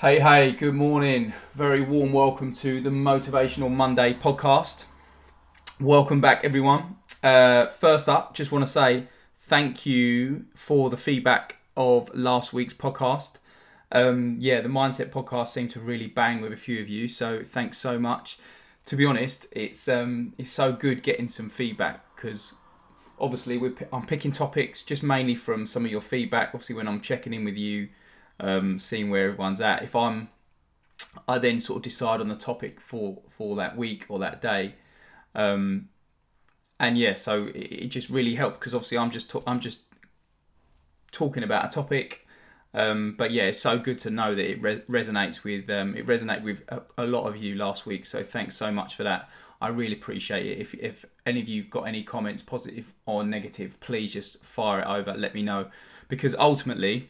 Hey, hey, good morning. Very warm welcome to the Motivational Monday podcast. Welcome back, everyone. Uh, first up, just want to say thank you for the feedback of last week's podcast. Um, yeah, the Mindset podcast seemed to really bang with a few of you, so thanks so much. To be honest, it's um, it's so good getting some feedback because obviously we're, I'm picking topics just mainly from some of your feedback. Obviously, when I'm checking in with you um, seeing where everyone's at. If I'm, I then sort of decide on the topic for for that week or that day, um, and yeah, so it, it just really helped because obviously I'm just I'm just talking about a topic. Um, but yeah, it's so good to know that it re- resonates with um, it resonated with a, a, lot of you last week. So thanks so much for that. I really appreciate it. If if any of you've got any comments, positive or negative, please just fire it over. Let me know because ultimately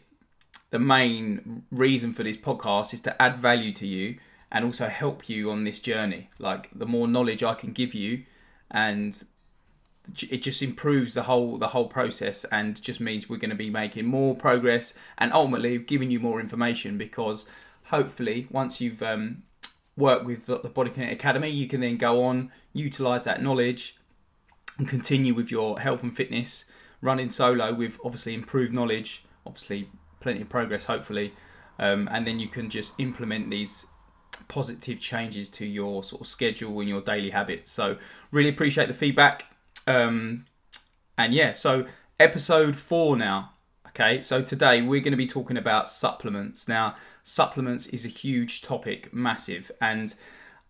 the main reason for this podcast is to add value to you and also help you on this journey. Like the more knowledge I can give you, and it just improves the whole the whole process, and just means we're going to be making more progress and ultimately giving you more information. Because hopefully, once you've um, worked with the Body Clinic Academy, you can then go on utilize that knowledge and continue with your health and fitness running solo with obviously improved knowledge obviously plenty of progress, hopefully. Um, and then you can just implement these positive changes to your sort of schedule and your daily habits. So, really appreciate the feedback. Um, and yeah, so episode four now. Okay, so today we're going to be talking about supplements. Now, supplements is a huge topic, massive, and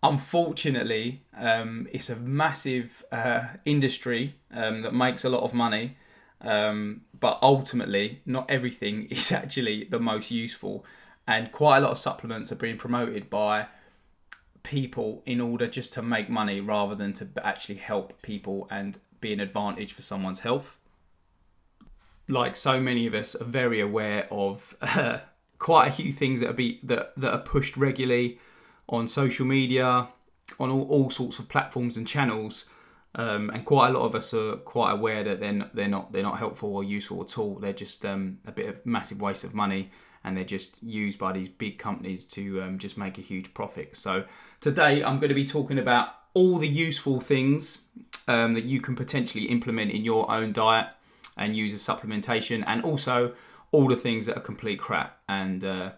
unfortunately, um, it's a massive uh, industry um, that makes a lot of money. Um, but ultimately, not everything is actually the most useful, and quite a lot of supplements are being promoted by people in order just to make money rather than to actually help people and be an advantage for someone's health. Like so many of us are very aware of uh, quite a few things that are be that that are pushed regularly on social media, on all, all sorts of platforms and channels um, and quite a lot of us are quite aware that they're not, they're not they're not helpful or useful at all. They're just um, a bit of massive waste of money, and they're just used by these big companies to um, just make a huge profit. So today I'm going to be talking about all the useful things um, that you can potentially implement in your own diet and use as supplementation, and also all the things that are complete crap and uh,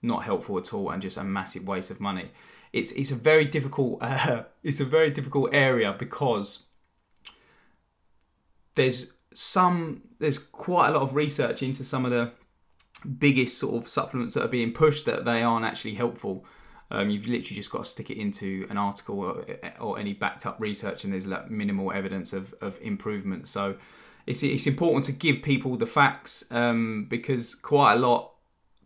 not helpful at all, and just a massive waste of money it's it's a very difficult uh, it's a very difficult area because there's some there's quite a lot of research into some of the biggest sort of supplements that are being pushed that they aren't actually helpful. Um, you've literally just got to stick it into an article or, or any backed up research, and there's like minimal evidence of, of improvement. So it's it's important to give people the facts um, because quite a lot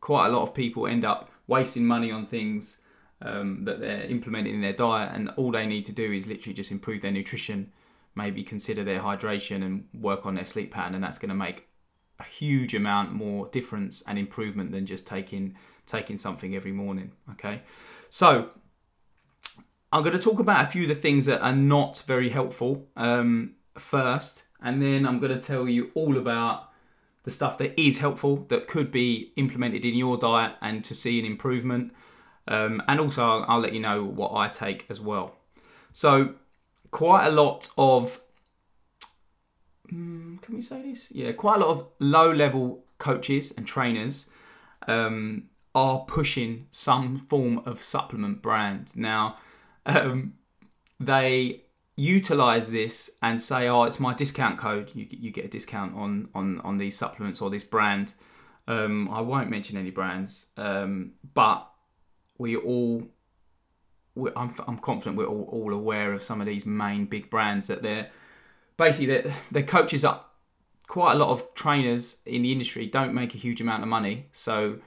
quite a lot of people end up wasting money on things um, that they're implementing in their diet, and all they need to do is literally just improve their nutrition, maybe consider their hydration, and work on their sleep pattern, and that's going to make a huge amount more difference and improvement than just taking taking something every morning. Okay, so I'm going to talk about a few of the things that are not very helpful um, first, and then I'm going to tell you all about the stuff that is helpful that could be implemented in your diet and to see an improvement. Um, and also, I'll, I'll let you know what I take as well. So, quite a lot of um, can we say this? Yeah, quite a lot of low level coaches and trainers um, are pushing some form of supplement brand. Now, um, they utilize this and say, "Oh, it's my discount code. You, you get a discount on on on these supplements or this brand." Um, I won't mention any brands, um, but we all I'm, I'm confident we're all, all aware of some of these main big brands that they're basically their, their coaches are quite a lot of trainers in the industry don't make a huge amount of money. So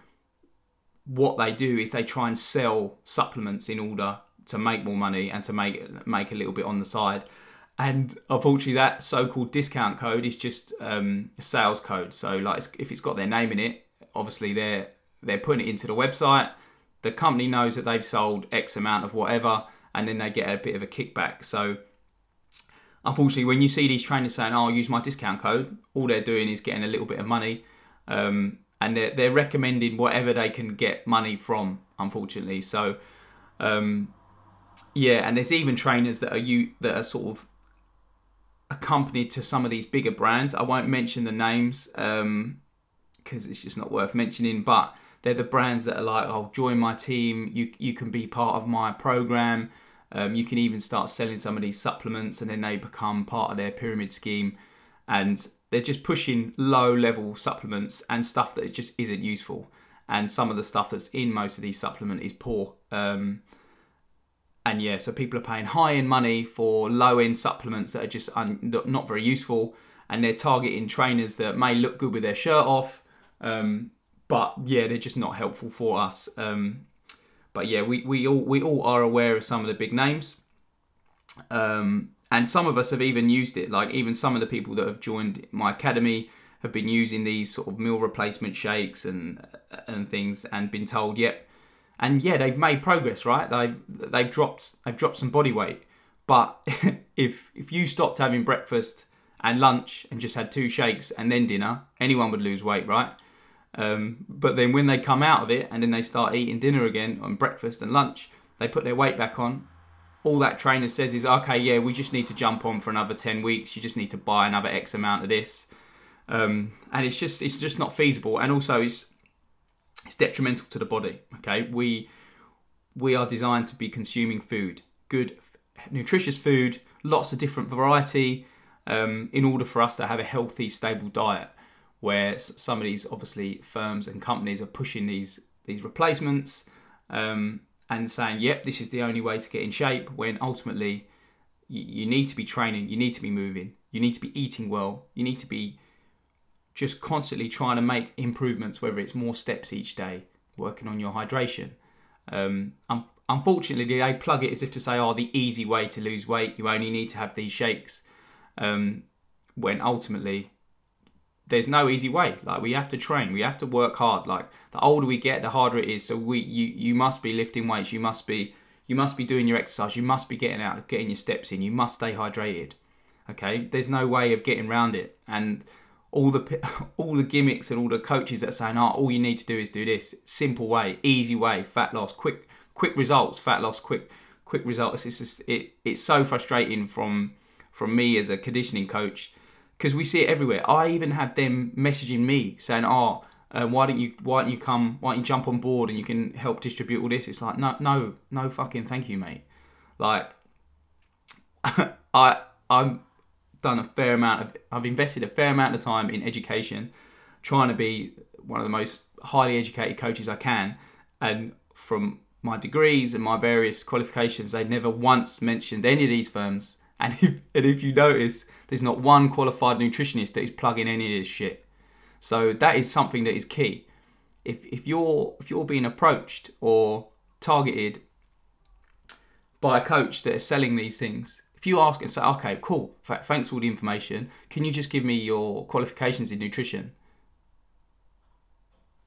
what they do is they try and sell supplements in order to make more money and to make make a little bit on the side. And unfortunately that so-called discount code is just um, a sales code. So like if it's got their name in it obviously they're they're putting it into the website the company knows that they've sold X amount of whatever, and then they get a bit of a kickback. So, unfortunately, when you see these trainers saying, oh, "I'll use my discount code," all they're doing is getting a little bit of money, um, and they're they're recommending whatever they can get money from. Unfortunately, so um, yeah, and there's even trainers that are you that are sort of accompanied to some of these bigger brands. I won't mention the names because um, it's just not worth mentioning, but they're the brands that are like, "Oh, join my team. You you can be part of my program." Um, you can even start selling some of these supplements, and then they become part of their pyramid scheme. And they're just pushing low level supplements and stuff that just isn't useful. And some of the stuff that's in most of these supplements is poor. Um, and yeah, so people are paying high end money for low end supplements that are just un- not very useful. And they're targeting trainers that may look good with their shirt off. Um, but yeah, they're just not helpful for us. Um, but yeah, we, we all we all are aware of some of the big names, um, and some of us have even used it. Like even some of the people that have joined my academy have been using these sort of meal replacement shakes and and things, and been told, yep, and yeah, they've made progress, right? They've they've dropped they've dropped some body weight, but if if you stopped having breakfast and lunch and just had two shakes and then dinner, anyone would lose weight, right? Um, but then when they come out of it and then they start eating dinner again on breakfast and lunch, they put their weight back on. All that trainer says is, okay, yeah, we just need to jump on for another 10 weeks. You just need to buy another X amount of this. Um, and it's just it's just not feasible. And also it's it's detrimental to the body. Okay, we we are designed to be consuming food, good, nutritious food, lots of different variety, um, in order for us to have a healthy, stable diet where some of these obviously firms and companies are pushing these these replacements um, and saying, "Yep, this is the only way to get in shape." When ultimately, you, you need to be training, you need to be moving, you need to be eating well, you need to be just constantly trying to make improvements, whether it's more steps each day, working on your hydration. Um, unfortunately, they plug it as if to say, "Oh, the easy way to lose weight, you only need to have these shakes," um, when ultimately there's no easy way. Like we have to train, we have to work hard. Like the older we get, the harder it is. So we you you must be lifting weights. You must be you must be doing your exercise. You must be getting out, getting your steps in. You must stay hydrated. Okay, there's no way of getting around it. And all the all the gimmicks and all the coaches that are saying, "Oh, all you need to do is do this simple way, easy way, fat loss, quick quick results, fat loss, quick quick results." It's just it it's so frustrating from from me as a conditioning coach because we see it everywhere. I even had them messaging me saying, "Oh, uh, why don't you why don't you come? Why don't you jump on board and you can help distribute all this?" It's like, no, no, no, fucking thank you, mate. Like, I I've done a fair amount of I've invested a fair amount of time in education, trying to be one of the most highly educated coaches I can, and from my degrees and my various qualifications, they never once mentioned any of these firms and if, and if you notice, there's not one qualified nutritionist that is plugging any of this shit. So that is something that is key. If, if you're if you're being approached or targeted by a coach that is selling these things, if you ask and say, okay, cool, thanks for all the information, can you just give me your qualifications in nutrition?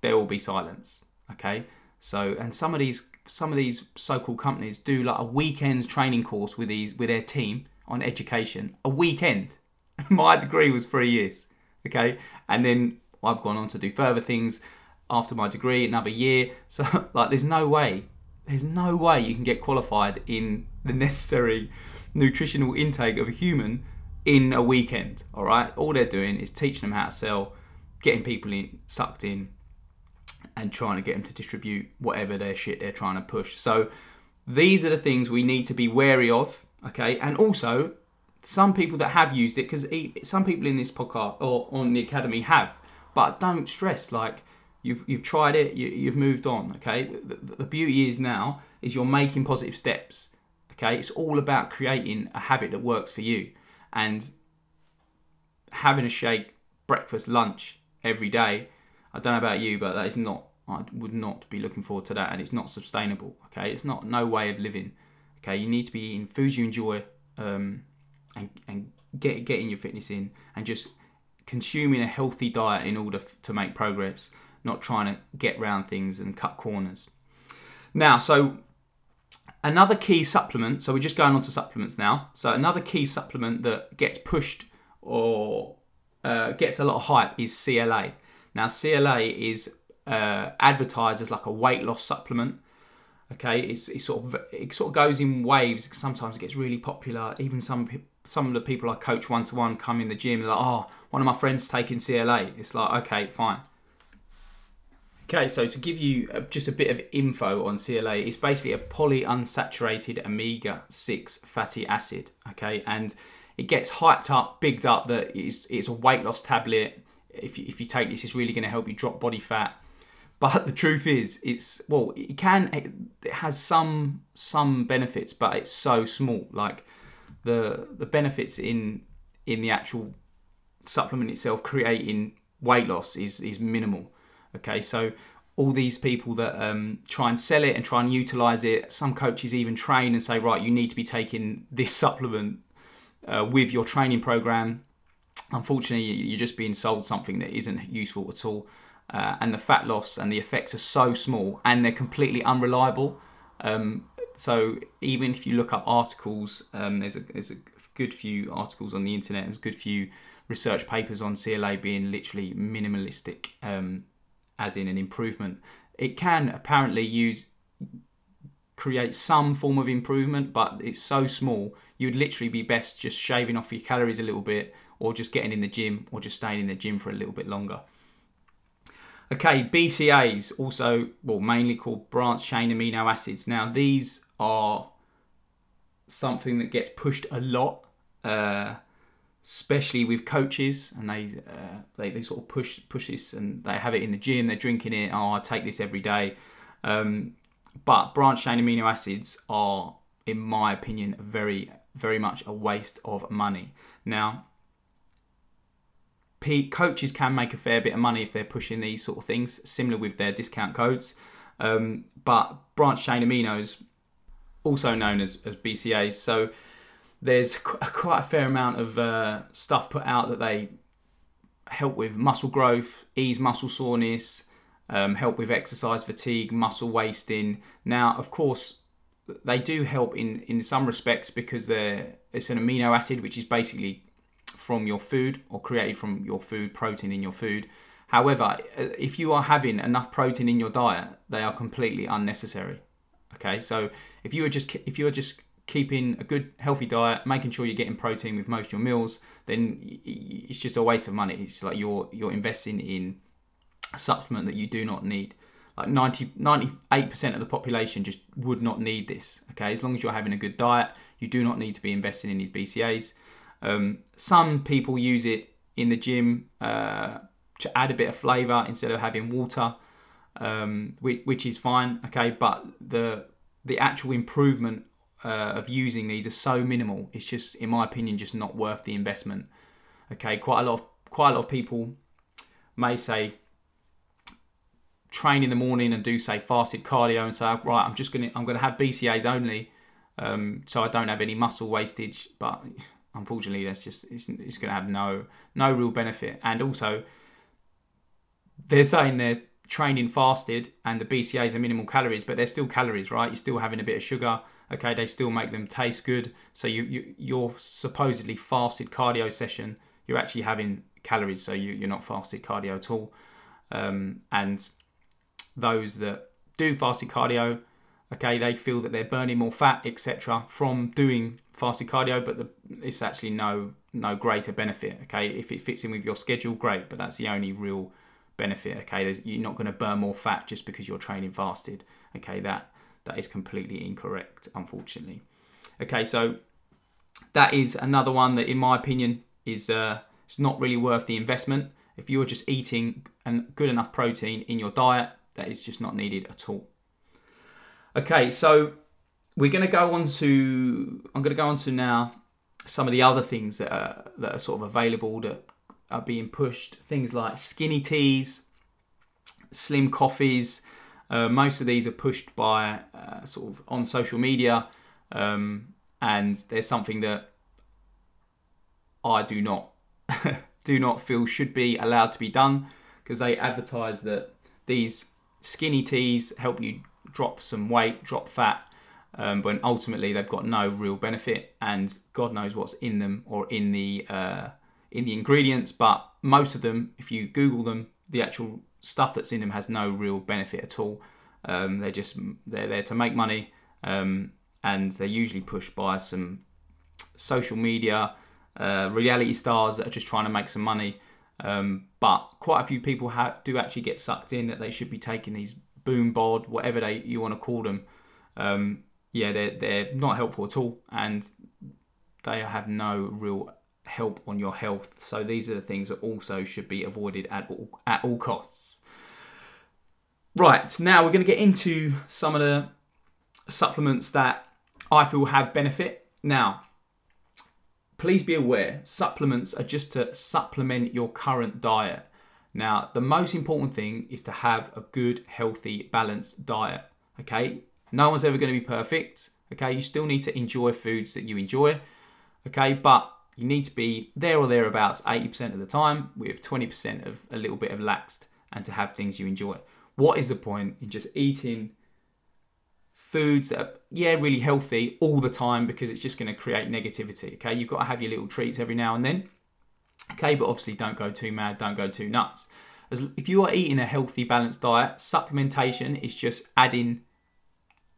There will be silence. Okay, so and some of these some of these so-called companies do like a weekend training course with these with their team on education a weekend. My degree was three years, okay, and then I've gone on to do further things after my degree, another year. So like, there's no way, there's no way you can get qualified in the necessary nutritional intake of a human in a weekend. All right, all they're doing is teaching them how to sell, getting people in sucked in, and trying to get them to distribute whatever their shit they're trying to push. So these are the things we need to be wary of Okay, and also some people that have used it because some people in this podcast or on the academy have, but don't stress. Like you've you've tried it, you, have moved on. Okay, the, the beauty is now is you're making positive steps. Okay, it's all about creating a habit that works for you and having a shake breakfast lunch every day. I don't know about you, but that is not. I would not be looking forward to that, and it's not sustainable. Okay, it's not no way of living. Okay, you need to be eating foods you enjoy, um, and and get getting your fitness in, and just consuming a healthy diet in order f- to make progress. Not trying to get round things and cut corners. Now, so another key supplement. So we're just going on to supplements now. So another key supplement that gets pushed or uh, gets a lot of hype is CLA. Now, CLA is uh, advertised as like a weight loss supplement. Okay, it's, it's sort of it sort of goes in waves. Sometimes it gets really popular. Even some some of the people I coach one to one come in the gym. They're like, oh, one of my friends taking CLA. It's like, okay, fine. Okay, so to give you uh, just a bit of info on CLA, it's basically a polyunsaturated omega 6 fatty acid. Okay, and it gets hyped up, bigged up that it's, it's a weight loss tablet. If you, if you take this, it's really going to help you drop body fat. But the truth is, it's well, it can, it has some some benefits, but it's so small. Like the the benefits in in the actual supplement itself creating weight loss is is minimal. Okay, so all these people that um, try and sell it and try and utilize it, some coaches even train and say, right, you need to be taking this supplement uh, with your training program. Unfortunately, you're just being sold something that isn't useful at all. Uh, and the fat loss and the effects are so small and they're completely unreliable. Um, so even if you look up articles, um, there's a there's a good few articles on the internet. There's a good few research papers on CLA being literally minimalistic, um, as in an improvement. It can apparently use create some form of improvement, but it's so small. You'd literally be best just shaving off your calories a little bit, or just getting in the gym, or just staying in the gym for a little bit longer. Okay, BCAs, also, well, mainly called branched chain amino acids. Now, these are something that gets pushed a lot, uh, especially with coaches, and they, uh, they they sort of push push this, and they have it in the gym. They're drinking it. Oh, I take this every day. Um, but branched chain amino acids are, in my opinion, very very much a waste of money. Now, coaches can make a fair bit of money if they're pushing these sort of things, similar with their discount codes. Um, but Branch chain aminos, also known as, as BCAs, so there's quite a fair amount of uh, stuff put out that they help with muscle growth, ease muscle soreness, um, help with exercise fatigue, muscle wasting. Now, of course, they do help in, in some respects because they're it's an amino acid which is basically from your food or created from your food, protein in your food. However, uh, if you are having enough protein in your diet, they are completely unnecessary. Okay, so if you are just if you are just keeping a good healthy diet, making sure you're getting protein with most of your meals, then it's just a waste of money. It's like you're you're investing in a supplement that you do not need. Like 90, 98% of the population just would not need this. Okay, as long as you're having a good diet, you do not need to be investing in these BCAs. Um, some people use it in the gym uh, to add a bit of flavour instead of having water, um, which, which, is fine. Okay, but the the actual improvement uh, of using these are so minimal. It's just, in my opinion, just not worth the investment. Okay, quite a lot of quite a lot of people may say train in the morning and do say fasted cardio and say right I'm just gonna I'm gonna have BCAs only um, so I don't have any muscle wastage but unfortunately that's just it's, it's going to have no no real benefit. And also they're saying they're training fasted and the bcas are minimal calories but they're still calories right? You're still having a bit of sugar okay? They still make them taste good. So you, you your supposedly fasted cardio session you're actually having calories so you, you're not fasted cardio at all. Um, and those that do fasted cardio okay they feel that they're burning more fat etc from doing fasted cardio but the, it's actually no no greater benefit okay? If it fits in with your schedule great but that's the only real benefit okay? There's, you're not going to burn more fat just because you're training fasted okay? That that is completely incorrect unfortunately. Okay so that is another one that in my opinion is uh, it's not really worth the investment. If you're just eating and good enough protein in your diet that is just not needed at all. Okay, so we're going to go on to I'm going to go on to now some of the other things that are, that are sort of available that are being pushed. Things like skinny teas, slim coffees. Uh, most of these are pushed by uh, sort of on social media, um, and there's something that I do not do not feel should be allowed to be done because they advertise that these skinny teas help you drop some weight, drop fat, um, but ultimately they've got no real benefit, and God knows what's in them or in the uh, in the ingredients. But most of them, if you Google them, the actual stuff that's in them has no real benefit at all. Um, they're just they're there to make money, um, and they're usually pushed by some social media uh, reality stars that are just trying to make some money. Um, but quite a few people ha- do actually get sucked in that they should be taking these Boombod, whatever they you want to call them. Um, yeah, they're they're not helpful at all, and they have no real help on your health. So these are the things that also should be avoided at all at all costs. Right now, we're going to get into some of the supplements that I feel have benefit. Now, please be aware supplements are just to supplement your current diet. Now, the most important thing is to have a good, healthy, balanced diet. Okay, no one's ever going to be perfect. Okay, you still need to enjoy foods that you enjoy. Okay, but you need to be there or thereabouts 80% of the time with 20% of a little bit of laxed and to have things you enjoy. What is the point in just eating foods that are, yeah, really healthy all the time because it's just going to create negativity. Okay, you've got to have your little treats every now and then. Okay, but obviously don't go too mad, don't go too nuts. As, if you are eating a healthy, balanced diet, supplementation is just adding,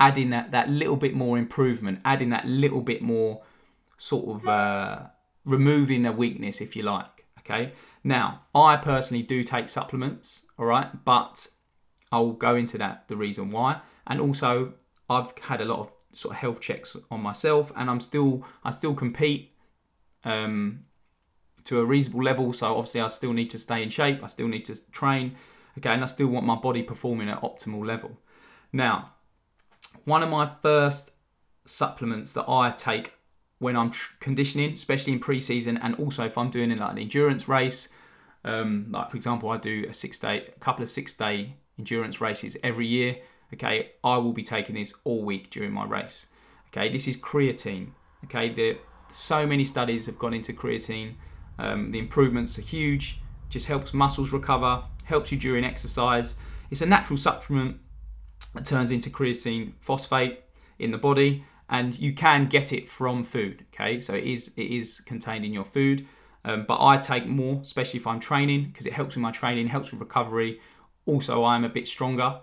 adding that that little bit more improvement, adding that little bit more sort of uh, removing a weakness, if you like. Okay. Now, I personally do take supplements, all right, but I'll go into that the reason why, and also I've had a lot of sort of health checks on myself, and I'm still I still compete um, to a reasonable level. So obviously, I still need to stay in shape. I still need to train. Okay, and I still want my body performing at optimal level. Now, one of my first supplements that I take when I'm conditioning, especially in pre-season, and also if I'm doing like an endurance race, um, like for example, I do a six day, a couple of six day endurance races every year okay, I will be taking this all week during my race. Okay, this is creatine. Okay, the so many studies have gone into creatine. Um, the improvements are huge. Just helps muscles recover, helps you during exercise. It's a natural supplement that turns into creatine phosphate in the body, and you can get it from food. Okay, so it is it is contained in your food. Um, but I take more, especially if I'm training, because it helps with my training, helps with recovery. Also, I'm a bit stronger.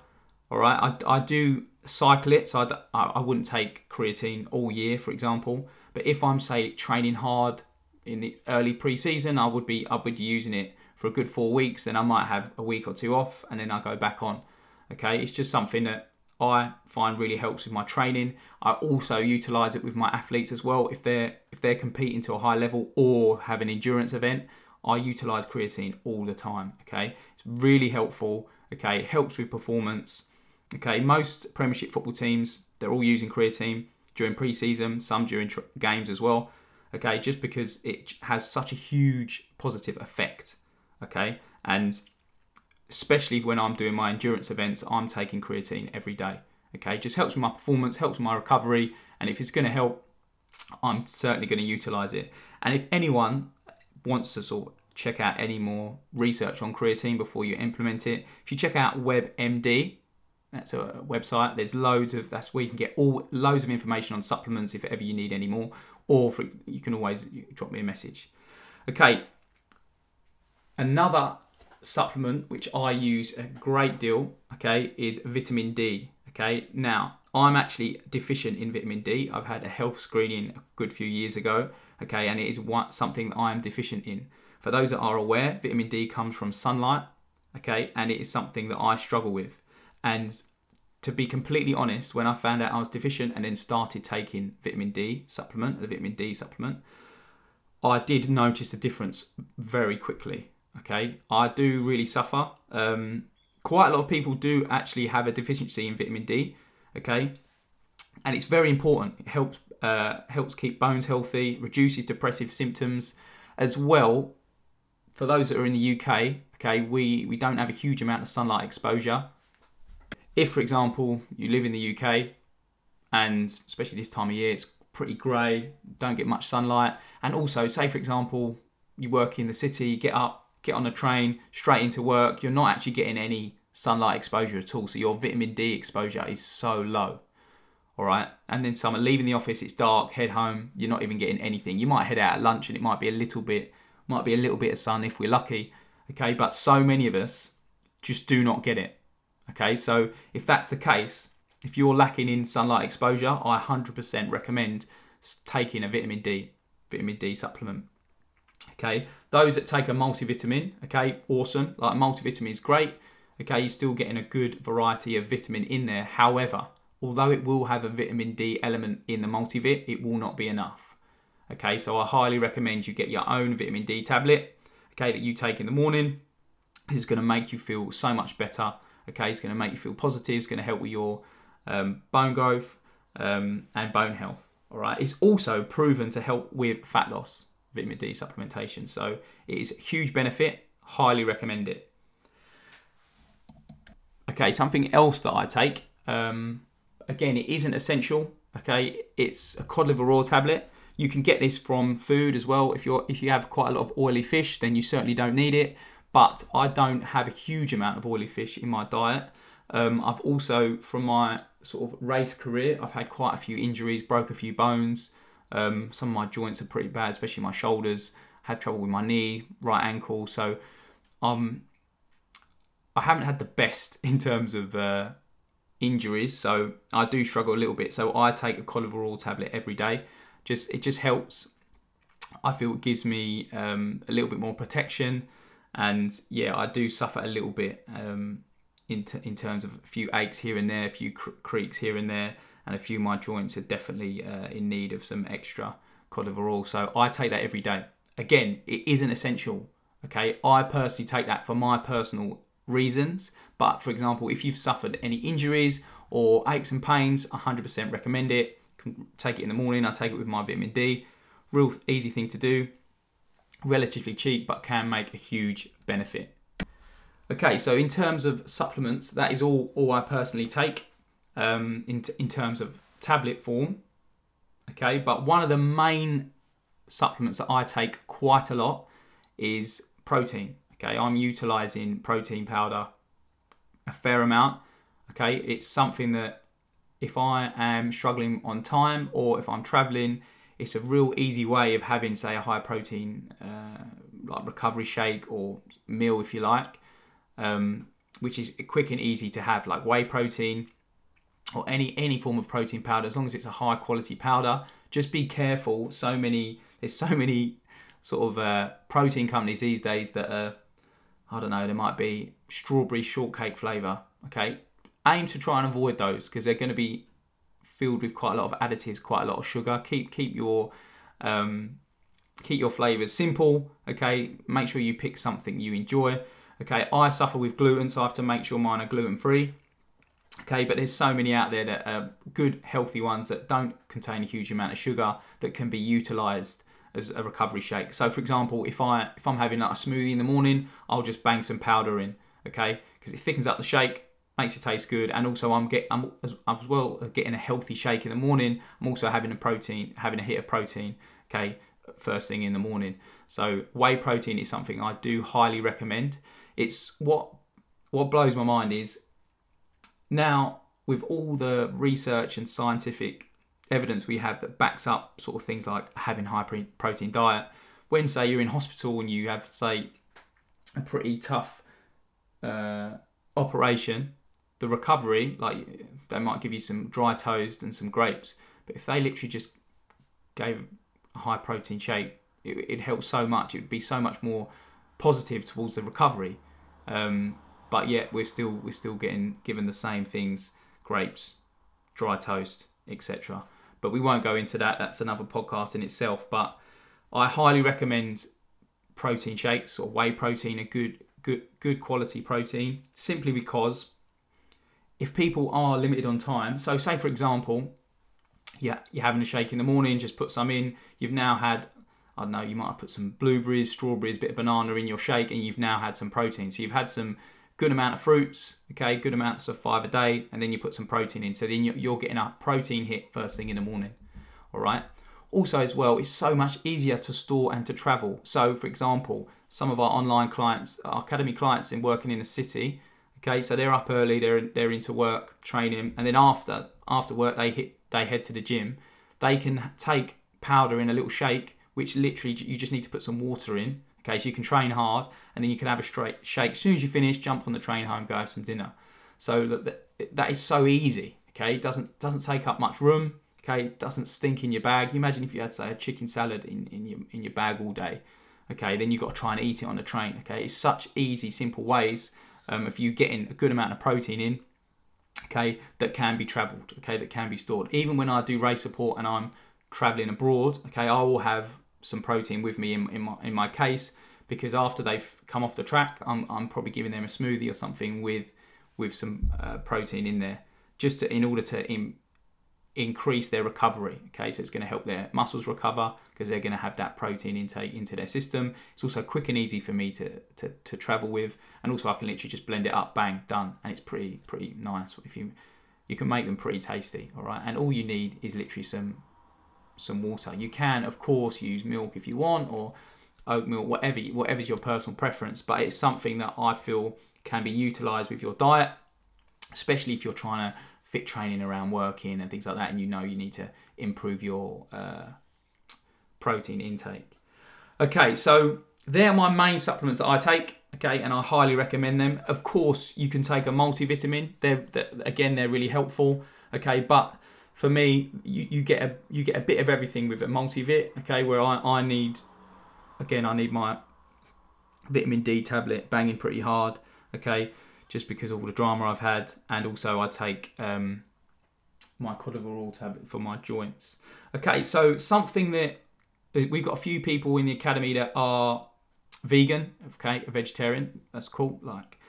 All right, I, I do cycle it, so I, I wouldn't take creatine all year, for example. But if I'm say training hard in the early pre-season, I would be I would be using it for a good four weeks. Then I might have a week or two off, and then I go back on. Okay, it's just something that I find really helps with my training. I also utilize it with my athletes as well. If they're if they're competing to a high level or have an endurance event, I utilize creatine all the time. Okay, it's really helpful. Okay, it helps with performance. Okay, most Premiership football teams they're all using creatine during pre-season, some during tr- games as well. Okay, just because it has such a huge positive effect. Okay, and especially when I'm doing my endurance events, I'm taking creatine every day. Okay, just helps with my performance, helps with my recovery, and if it's going to help, I'm certainly going to utilize it. And if anyone wants to sort of check out any more research on creatine before you implement it, if you check out WebMD, that's a website. There's loads of that's where you can get all loads of information on supplements if ever you need any more, or for, you can always drop me a message. Okay, another supplement which I use a great deal. Okay, is vitamin D. Okay, now I'm actually deficient in vitamin D. I've had a health screening a good few years ago. Okay, and it is one, something that I am deficient in. For those that are aware, vitamin D comes from sunlight. Okay, and it is something that I struggle with. And to be completely honest, when I found out I was deficient and then started taking vitamin D supplement, the vitamin D supplement, I did notice a difference very quickly. Okay, I do really suffer. Um, quite a lot of people do actually have a deficiency in vitamin D. Okay, and it's very important. It helps uh, helps keep bones healthy, reduces depressive symptoms, as well. For those that are in the UK, okay, we we don't have a huge amount of sunlight exposure if, for example, you live in the UK and especially this time of year, it's pretty grey, don't get much sunlight, and also, say, for example, you work in the city, get up, get on a train, straight into work, you're not actually getting any sunlight exposure at all, so your vitamin D exposure is so low. All right, and then summer, leaving the office, it's dark, head home, you're not even getting anything. You might head out at lunch and it might be a little bit, might be a little bit of sun if we're lucky. Okay, but so many of us just do not get it. Okay, so if that's the case, if you're lacking in sunlight exposure, I 100% recommend taking a vitamin D, vitamin D supplement. Okay, those that take a multivitamin, okay, awesome. Like multivitamin is great. Okay, you're still getting a good variety of vitamin in there. However, although it will have a vitamin D element in the multivit, it will not be enough. Okay, so I highly recommend you get your own vitamin D tablet, okay, that you take in the morning. This is going to make you feel so much better. Okay, it's going to make you feel positive. It's going to help with your um, bone growth um, and bone health. All right, it's also proven to help with fat loss. Vitamin D supplementation, so it is a huge benefit. Highly recommend it. Okay, something else that I take. Um, again, it isn't essential. Okay, it's a cod liver oil tablet. You can get this from food as well. If you're if you have quite a lot of oily fish, then you certainly don't need it. But I don't have a huge amount of oily fish in my diet. Um, I've also, from my sort of race career, I've had quite a few injuries, broke a few bones. Um, some of my joints are pretty bad, especially my shoulders. I have trouble with my knee, right ankle. So, um, I haven't had the best in terms of uh, injuries. So I do struggle a little bit. So I take a cod liver oil tablet every day. Just it just helps. I feel it gives me um, a little bit more protection, and yeah, I do suffer a little bit um, in t- in terms of a few aches here and there, a few cr- creaks here and there, and a few of my joints are definitely uh, in need of some extra cod liver oil. So I take that every day. Again, it isn't essential. Okay, I personally take that for my personal reasons. But for example, if you've suffered any injuries or aches and pains, 100% recommend it. take it in the morning. I take it with my vitamin D. Real easy thing to do. Relatively cheap, but can make a huge benefit. Okay, so in terms of supplements, that is all, all I personally take um, in, in terms of tablet form. Okay, but one of the main supplements that I take quite a lot is protein. Okay, I'm utilizing protein powder a fair amount. Okay, it's something that if I am struggling on time or if I'm traveling, it's a real easy way of having, say, a high protein uh, like recovery shake or meal, if you like, um, which is quick and easy to have, like whey protein or any any form of protein powder, as long as it's a high quality powder. Just be careful. So many there's so many sort of uh, protein companies these days that are I don't know, there might be strawberry shortcake flavour. Okay, aim to try and avoid those because they're going to be filled with quite a lot of additives, quite a lot of sugar. Keep keep your um, keep your flavors simple. Okay, make sure you pick something you enjoy. Okay, I suffer with gluten, so I have to make sure mine are gluten free. Okay, but there's so many out there that are good, healthy ones that don't contain a huge amount of sugar that can be utilized as a recovery shake. So, for example, if I if I'm having like a smoothie in the morning, I'll just bang some powder in, okay, because it thickens up the shake, makes it taste good, and also I'm get I'm as, as well getting a healthy shake in the morning. I'm also having a protein, having a hit of protein, okay, first thing in the morning. So, whey protein is something I do highly recommend. It's what what blows my mind is now with all the research and scientific evidence we have that backs up sort of things like having high protein diet. When say you're in hospital and you have say a pretty tough uh, operation, the recovery like they might give you some dry toast and some grapes, but if they literally just gave a high protein shake, it, it helps so much. It would be so much more positive towards the recovery. Um, but yet we're still we're still getting given the same things: grapes, dry toast, etc. But we won't go into that. That's another podcast in itself. But I highly recommend protein shakes or whey protein, a good good good quality protein, simply because if people are limited on time, so say for example, yeah, you're having a shake in the morning, just put some in. You've now had I don't know, you might have put some blueberries, strawberries, bit of banana in your shake, and you've now had some protein. So you've had some good amount of fruits, okay, good amounts of five a day, and then you put some protein in. So then you're getting a protein hit first thing in the morning, all right? Also, as well, it's so much easier to store and to travel. So, for example, some of our online clients, our academy clients, in working in a city, okay, so they're up early, they're they're into work, training, and then after after work they hit they head to the gym. They can take powder in a little shake, which literally you just need to put some water in, Okay, so you can train hard and then you can have a straight shake. As soon as you finish, jump on the train home, go have some dinner. So that, that is so easy. Okay, it doesn't doesn't take up much room. Okay, it doesn't stink in your bag. You imagine if you had say a chicken salad in, in your in your bag all day. Okay, then you've got to try and eat it on the train. Okay, it's such easy, simple ways. Um, if you're getting a good amount of protein in, okay, that can be travelled. Okay, that can be stored. Even when I do race support and I'm travelling abroad, okay, I will have some protein with me in, in my in my case because after they've come off the track, I'm, I'm probably giving them a smoothie or something with with some uh, protein in there, just to, in order to in, increase their recovery. Okay, so it's going to help their muscles recover because they're going to have that protein intake into their system. It's also quick and easy for me to, to, to travel with, and also I can literally just blend it up, bang, done, and it's pretty pretty nice. If you you can make them pretty tasty, all right, and all you need is literally some some water. You can, of course, use milk if you want, or oat milk, whatever whatever's your personal preference. But it's something that I feel can be utilised with your diet, especially if you're trying to fit training around working and things like that, and you know you need to improve your uh, protein intake. Okay, so they're my main supplements that I take. Okay, and I highly recommend them. Of course, you can take a multivitamin. They're, they're again, they're really helpful. Okay, but for me, you, you get a you get a bit of everything with a multivit. Okay, where I, I need again I need my vitamin D tablet banging pretty hard. Okay, just because of all the drama I've had, and also I take um, my cod liver oil tablet for my joints. Okay, so something that uh, we've got a few people in the academy that are vegan, okay, a vegetarian. That's cool. Like,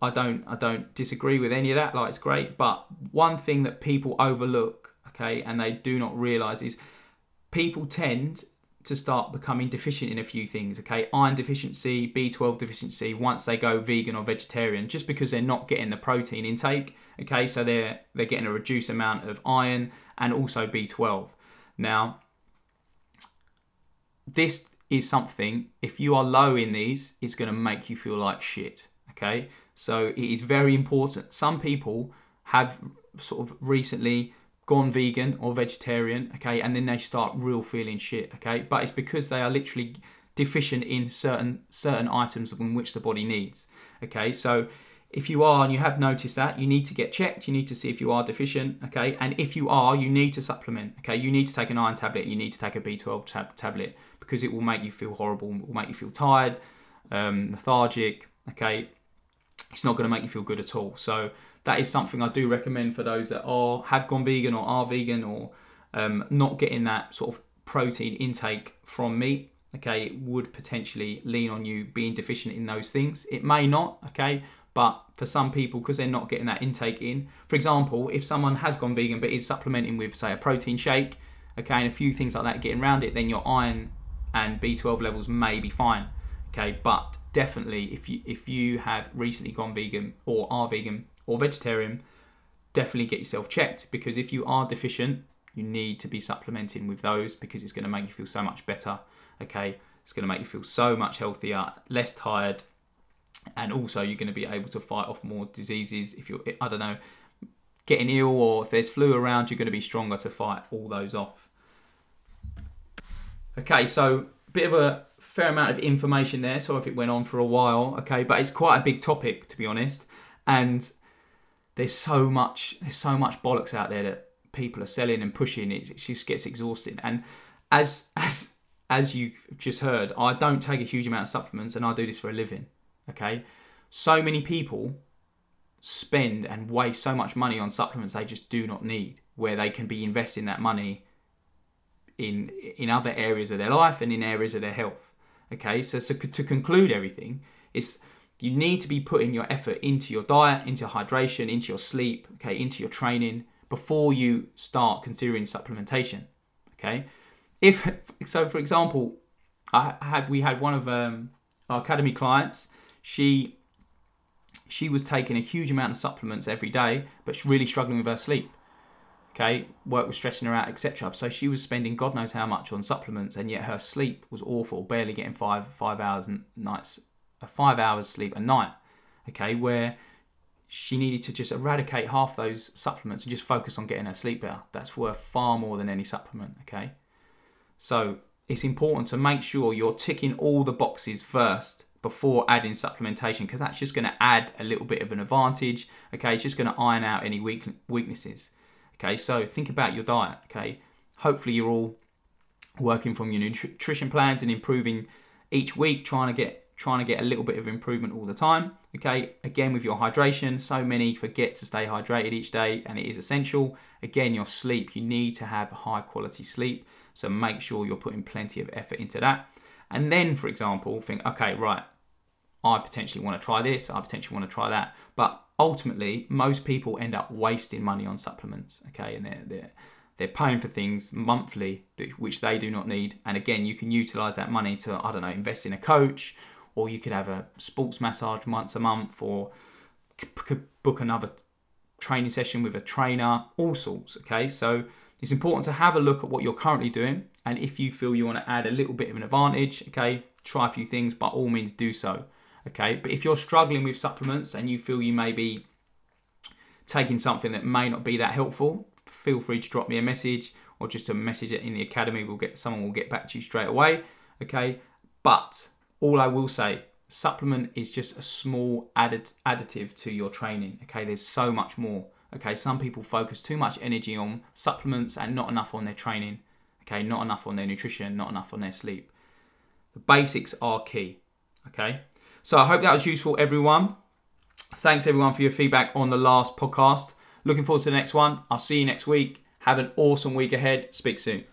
I don't, I don't disagree with any of that. Like, it's great. But one thing that people overlook, okay, and they do not realize is people tend to start becoming deficient in a few things. Okay, iron deficiency, B12 deficiency. Once they go vegan or vegetarian, just because they're not getting the protein intake. Okay, so they're they're getting a reduced amount of iron and also B12. Now, this is something, if you are low in these, it's going to make you feel like shit. Okay, so it is very important. Some people have sort of recently gone vegan or vegetarian, okay, and then they start real feeling shit, okay, but it's because they are literally deficient in certain certain items in which the body needs, okay, so if you are and you have noticed that, you need to get checked. You need to see if you are deficient, okay? And if you are, you need to supplement, okay? You need to take an iron tablet. You need to take a B12 tab- tablet because it will make you feel horrible. It will make you feel tired, um, lethargic, okay? It's not going to make you feel good at all. So that is something I do recommend for those that are have gone vegan or are vegan or um, not getting that sort of protein intake from meat. Okay, it would potentially lean on you being deficient in those things. It may not, okay, but for some people, because they're not getting that intake in, for example, if someone has gone vegan but is supplementing with, say, a protein shake, okay, and a few things like that getting around it, then your iron and B12 levels may be fine, okay. But definitely, if you if you have recently gone vegan or are vegan or vegetarian, definitely get yourself checked because if you are deficient, you need to be supplementing with those because it's going to make you feel so much better, okay. It's going to make you feel so much healthier, less tired, and also you're going to be able to fight off more diseases if you're i don't know getting ill or if there's flu around you're going to be stronger to fight all those off okay so a bit of a fair amount of information there so if it went on for a while okay but it's quite a big topic to be honest and there's so much there's so much bollocks out there that people are selling and pushing it, just gets exhausting and as as as you just heard i don't take a huge amount of supplements and i do this for a living Okay, so many people spend and waste so much money on supplements they just do not need, where they can be investing that money in in other areas of their life and in areas of their health. Okay, so, so to conclude everything, is you need to be putting your effort into your diet, into your hydration, into your sleep, okay, into your training before you start considering supplementation. Okay, if so, for example, I had we had one of um, our academy clients she she was taking a huge amount of supplements every day, but really struggling with her sleep. Okay, work was stressing her out, etc. So she was spending God knows how much on supplements, and yet her sleep was awful, barely getting five five hours and nights, a five hours sleep a night. Okay, where she needed to just eradicate half those supplements and just focus on getting her sleep better. That's worth far more than any supplement. Okay, so it's important to make sure you're ticking all the boxes first before adding supplementation because that's just going to add a little bit of an advantage. Okay, it's just going to iron out any weak, weaknesses. Okay, so think about your diet. Okay, hopefully you're all working from your nutrition plans and improving each week, trying to get trying to get a little bit of improvement all the time. Okay, again with your hydration, so many forget to stay hydrated each day, and it is essential. Again, your sleep, you need to have high quality sleep, so make sure you're putting plenty of effort into that. And then, for example, think, okay, right, I potentially want to try this, I potentially want to try that, but ultimately, most people end up wasting money on supplements. Okay, and they're they're they're paying for things monthly which they do not need and again you can utilize that money to i don't know invest in a coach or you could have a sports massage once a month, or book another training session with a trainer, all sorts. Okay, so it's important to have a look at what you're currently doing, and if you feel you want to add a little bit of an advantage, okay, try a few things. By all means, do so. Okay, but if you're struggling with supplements and you feel you may be taking something that may not be that helpful, feel free to drop me a message or just a message in the academy. We'll get someone will get back to you straight away. Okay, but all I will say, supplement is just a small added additive to your training. Okay, there's so much more. Okay, some people focus too much energy on supplements and not enough on their training. Okay, not enough on their nutrition, not enough on their sleep. The basics are key. Okay, so I hope that was useful, everyone. Thanks everyone for your feedback on the last podcast. Looking forward to the next one. I'll see you next week. Have an awesome week ahead. Speak soon.